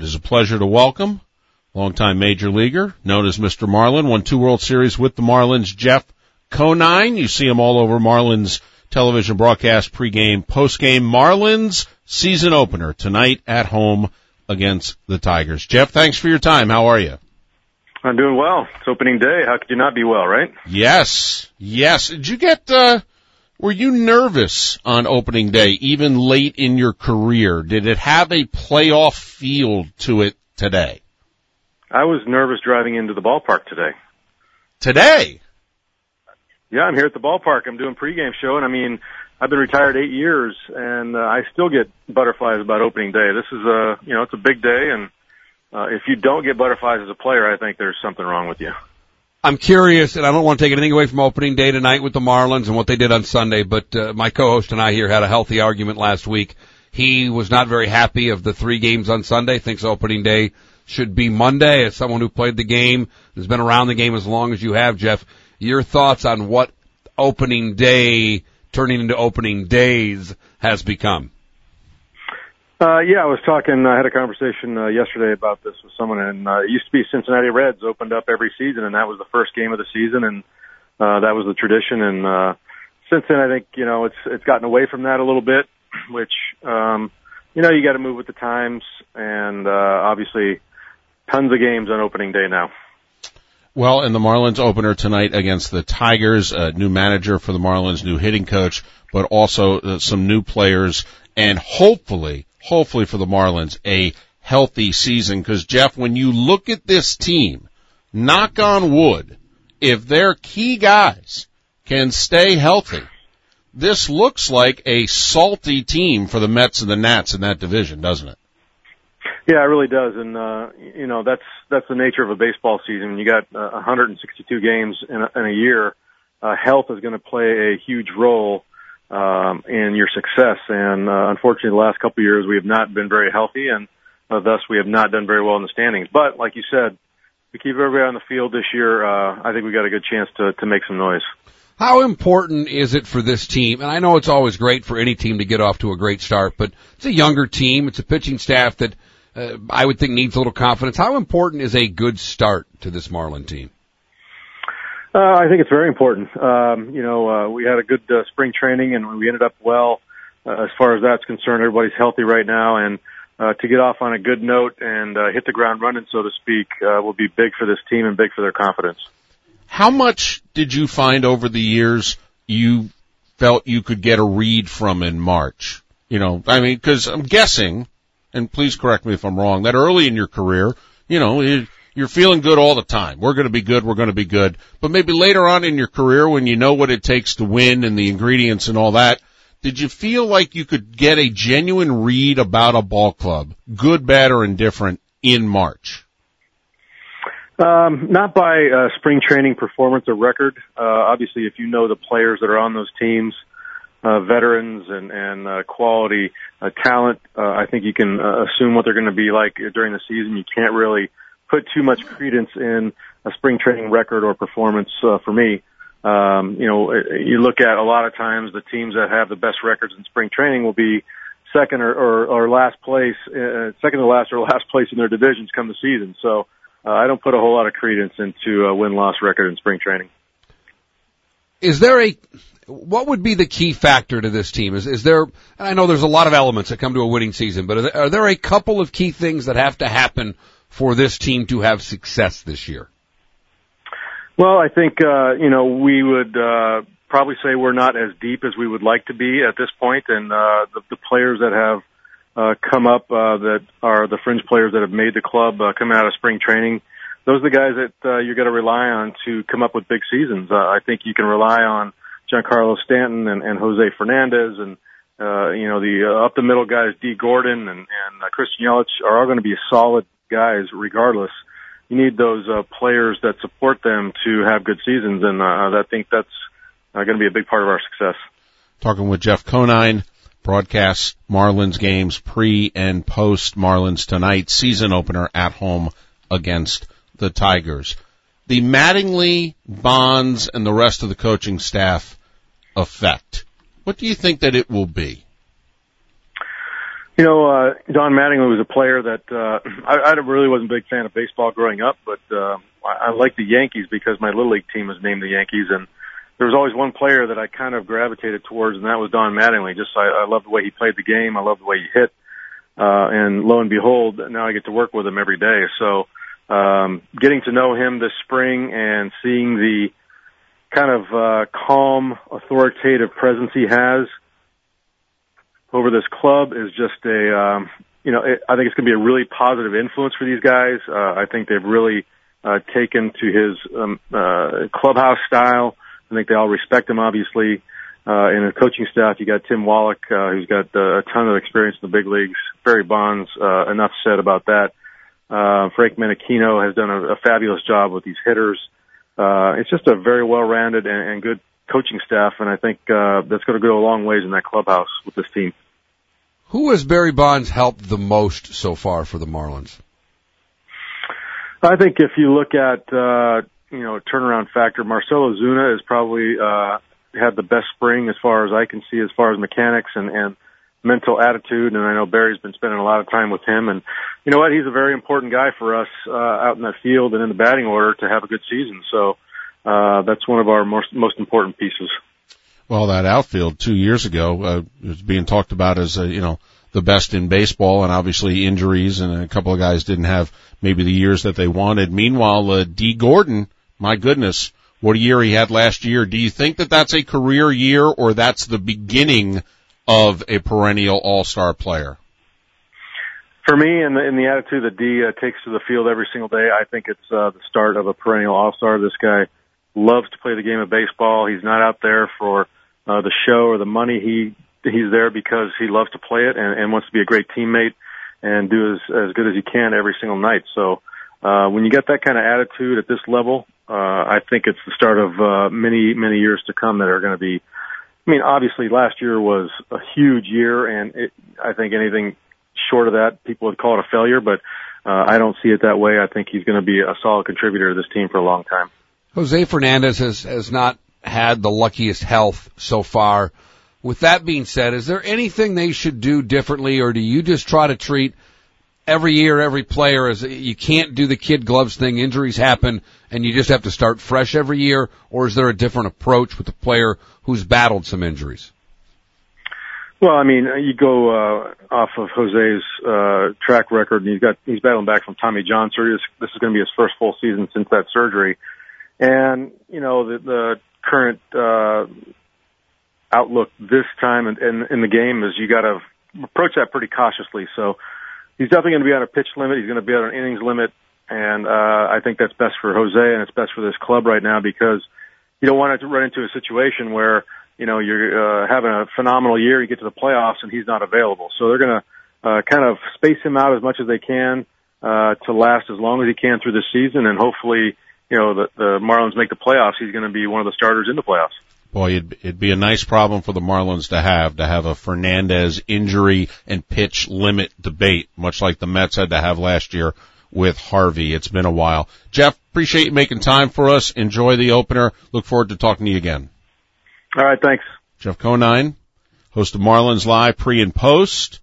It is a pleasure to welcome longtime major leaguer, known as Mr. Marlin, won two World Series with the Marlins, Jeff Conine. You see him all over Marlins television broadcast, pregame, postgame. Marlins season opener tonight at home against the Tigers. Jeff, thanks for your time. How are you? I'm doing well. It's opening day. How could you not be well, right? Yes. Yes. Did you get, uh, were you nervous on opening day, even late in your career? Did it have a playoff feel to it today? I was nervous driving into the ballpark today. Today? Yeah, I'm here at the ballpark. I'm doing pregame show, and I mean, I've been retired eight years, and uh, I still get butterflies about opening day. This is a, you know, it's a big day, and uh, if you don't get butterflies as a player, I think there's something wrong with you. I'm curious, and I don't want to take anything away from opening day tonight with the Marlins and what they did on Sunday, but uh, my co-host and I here had a healthy argument last week. He was not very happy of the three games on Sunday, thinks opening day should be Monday. As someone who played the game, has been around the game as long as you have, Jeff, your thoughts on what opening day turning into opening days has become? Uh, yeah, I was talking, I had a conversation uh, yesterday about this with someone and, uh, it used to be Cincinnati Reds opened up every season and that was the first game of the season and, uh, that was the tradition and, uh, since then I think, you know, it's, it's gotten away from that a little bit, which, um, you know, you gotta move with the times and, uh, obviously tons of games on opening day now. Well, in the Marlins opener tonight against the Tigers, a new manager for the Marlins, new hitting coach, but also uh, some new players and hopefully, hopefully for the Marlins, a healthy season. Cause Jeff, when you look at this team, knock on wood, if their key guys can stay healthy, this looks like a salty team for the Mets and the Nats in that division, doesn't it? Yeah, it really does, and uh, you know that's that's the nature of a baseball season. You got uh, 162 games in a, in a year. Uh, health is going to play a huge role um, in your success, and uh, unfortunately, the last couple of years we have not been very healthy, and uh, thus we have not done very well in the standings. But like you said, we keep everybody on the field this year. Uh, I think we got a good chance to to make some noise. How important is it for this team? And I know it's always great for any team to get off to a great start, but it's a younger team. It's a pitching staff that uh, I would think needs a little confidence. How important is a good start to this Marlin team? Uh, I think it's very important. Um, you know, uh, we had a good uh, spring training and we ended up well uh, as far as that's concerned. Everybody's healthy right now, and uh, to get off on a good note and uh, hit the ground running, so to speak, uh, will be big for this team and big for their confidence. How much did you find over the years you felt you could get a read from in March? You know, I mean, because I'm guessing and please correct me if I'm wrong, that early in your career, you know, you're feeling good all the time. We're going to be good. We're going to be good. But maybe later on in your career when you know what it takes to win and the ingredients and all that, did you feel like you could get a genuine read about a ball club, good, bad, or indifferent, in March? Um, not by uh, spring training performance or record. Uh, obviously, if you know the players that are on those teams, uh, veterans and and uh, quality uh, talent. Uh, I think you can uh, assume what they're going to be like during the season. You can't really put too much credence in a spring training record or performance uh, for me. Um, you know, you look at a lot of times the teams that have the best records in spring training will be second or, or, or last place, uh, second to last or last place in their divisions come the season. So uh, I don't put a whole lot of credence into a win-loss record in spring training. Is there a what would be the key factor to this team? Is, is there, and I know there's a lot of elements that come to a winning season, but are there, are there a couple of key things that have to happen for this team to have success this year? Well, I think, uh, you know, we would, uh, probably say we're not as deep as we would like to be at this point, and, uh, the, the players that have, uh, come up, uh, that are the fringe players that have made the club, uh, coming out of spring training, those are the guys that, uh, you're going to rely on to come up with big seasons. Uh, I think you can rely on, Giancarlo Stanton and, and Jose Fernandez and uh, you know the uh, up the middle guys, Dee Gordon and, and uh, Christian Yelich are all going to be solid guys regardless. You need those uh, players that support them to have good seasons, and uh, I think that's uh, going to be a big part of our success. Talking with Jeff Conine, broadcasts Marlins games pre and post Marlins tonight, season opener at home against the Tigers. The Mattingly, Bonds, and the rest of the coaching staff effect. What do you think that it will be? You know, uh, Don Mattingly was a player that uh, I, I really wasn't a big fan of baseball growing up, but uh, I, I liked the Yankees because my little league team was named the Yankees, and there was always one player that I kind of gravitated towards, and that was Don Mattingly. Just I, I loved the way he played the game, I loved the way he hit, uh, and lo and behold, now I get to work with him every day. So, um, getting to know him this spring and seeing the kind of uh, calm, authoritative presence he has over this club is just a, um, you know, it, I think it's going to be a really positive influence for these guys. Uh, I think they've really uh, taken to his um, uh, clubhouse style. I think they all respect him, obviously. Uh, in the coaching staff, you got Tim Wallach, uh, who's got uh, a ton of experience in the big leagues. Barry Bonds, uh, enough said about that. Uh, Frank Menechino has done a, a fabulous job with these hitters. Uh, it's just a very well-rounded and, and good coaching staff, and I think uh, that's going to go a long ways in that clubhouse with this team. Who has Barry Bonds helped the most so far for the Marlins? I think if you look at uh, you know turnaround factor, Marcell Ozuna has probably uh, had the best spring as far as I can see, as far as mechanics and and mental attitude. And I know Barry's been spending a lot of time with him. And you know what? He's a very important guy for us uh, out in the field and in the batting order to have a good season. So uh, that's one of our most most important pieces. Well, that outfield two years ago uh, was being talked about as uh, you know the best in baseball, and obviously injuries and a couple of guys didn't have maybe the years that they wanted. Meanwhile, uh, Dee Gordon, my goodness, what a year he had last year. Do you think that that's a career year or that's the beginning of a perennial all-star player? For me, in the, in the attitude that Dee uh, takes to the field every single day, I think it's uh, the start of a perennial all-star. This guy loves to play the game of baseball. He's not out there for uh, the show or the money. He he's there because he loves to play it and, and wants to be a great teammate and do as as good as he can every single night. So uh, when you get that kind of attitude at this level, uh, I think it's the start of uh, many many years to come that are going to be I mean, obviously last year was a huge year, and it, I think anything short of that, people would call it a failure. But uh, I don't see it that way. I think he's going to be a solid contributor to this team for a long time. Jose Fernandez has has not had the luckiest health so far. With that being said, is there anything they should do differently, or do you just try to treat every year, every player as you can't do the kid gloves thing. Injuries happen and you just have to start fresh every year. Or is there a different approach with the player who's battled some injuries? Well, I mean, you go uh, off of Jose's uh, track record, and he's got he's battling back from Tommy John surgery. This is going to be his first full season since that surgery, and you know the, the current uh, outlook this time in, in, in the game is you got to approach that pretty cautiously. So he's definitely going to be on a pitch limit. He's going to be on an innings limit, and uh, I think that's best for Jose and it's best for this club right now because you don't want to run into a situation where you know you're uh, having a phenomenal year, you get to the playoffs and he's not available. So they're going to uh, kind of space him out as much as they can uh, to last as long as he can through the season, and hopefully, you know, the, the Marlins make the playoffs. He's going to be one of the starters in the playoffs. Boy, it'd, it'd be a nice problem for the Marlins to have, to have a Fernandez injury and pitch limit debate, much like the Mets had to have last year with Harvey. It's been a while. Jeff, appreciate you making time for us. Enjoy the opener. Look forward to talking to you again. All right, thanks. Jeff Conine, host of Marlins Live pre and post.